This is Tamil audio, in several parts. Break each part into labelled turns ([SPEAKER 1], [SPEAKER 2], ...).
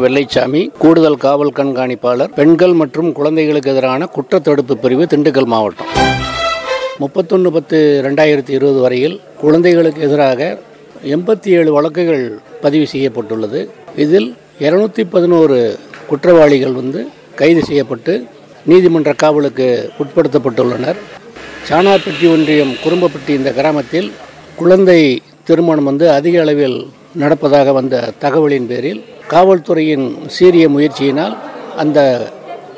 [SPEAKER 1] வெள்ளைச்சாமி கூடுதல் காவல் கண்காணிப்பாளர் பெண்கள் மற்றும் குழந்தைகளுக்கு எதிரான குற்றத்தடுப்பு பிரிவு திண்டுக்கல் மாவட்டம். முப்பத்தொன்று பத்து ரெண்டாயிரத்தி இருபது வரையில் குழந்தைகளுக்கு எதிராக எண்பத்தி ஏழு வழக்குகள் பதிவு செய்யப்பட்டுள்ளது. இதில் இருநூத்தி பதினோரு குற்றவாளிகள் வந்து கைது செய்யப்பட்டு நீதிமன்ற காவலுக்கு உட்படுத்தப்பட்டுள்ளனர். சாணார்பட்டி ஒன்றியம் குறும்பப்பட்டி இந்த கிராமத்தில் குழந்தை திருமணம் வந்து அதிக அளவில் நடப்பதாக வந்த தகவலின் பேரில் காவல்துறையின் சீரிய முயற்சியினால் அந்த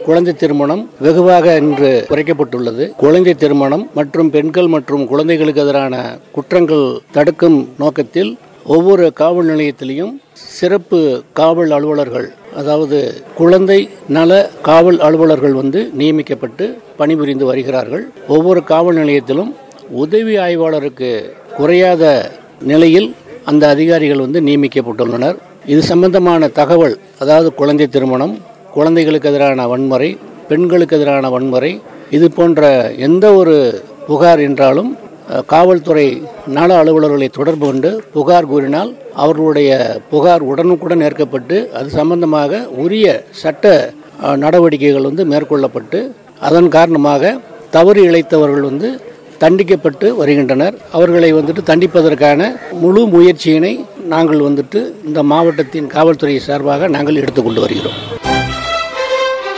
[SPEAKER 1] குழந்தை திருமணம் வெகுவாக இன்று குறைக்கப்பட்டுள்ளது. குழந்தை திருமணம் மற்றும் பெண்கள் மற்றும் குழந்தைகளுக்கு எதிரான குற்றங்கள் தடுக்கும் நோக்கத்தில் ஒவ்வொரு காவல் நிலையத்திலையும் சிறப்பு காவல் அலுவலர்கள் அதாவது குழந்தை நல காவல் அலுவலர்கள் வந்து நியமிக்கப்பட்டு பணிபுரிந்து வருகிறார்கள். ஒவ்வொரு காவல் நிலையத்திலும் உதவி ஆய்வாளருக்கு குறையாத நிலையில் அந்த அதிகாரிகள் வந்து நியமிக்கப்பட்டுள்ளனர். இது சம்பந்தமான தகவல் அதாவது குழந்தை திருமணம் குழந்தைகளுக்கு எதிரான வன்முறை பெண்களுக்கு எதிரான வன்முறை இது போன்ற எந்த ஒரு புகார் என்றாலும் காவல்துறை நல அலுவலர்களை தொடர்பு கொண்டு புகார் கூறினால் அவர்களுடைய புகார் உடனுக்குடன் ஏற்கப்பட்டு அது சம்பந்தமாக உரிய சட்ட நடவடிக்கைகள் வந்து மேற்கொள்ளப்பட்டு அதன் காரணமாக தவறு இழைத்தவர்கள் வந்து தண்டிக்கப்பட்டு வருகின்றனர். அவர்களை வந்துட்டு தண்டிப்பதற்கான முழு முயற்சியினை நாங்கள் வந்துட்டு இந்த மாவட்டத்தின் காவல்துறை சார்பாக நாங்கள் எடுத்துக்கொண்டு வருகிறோம்.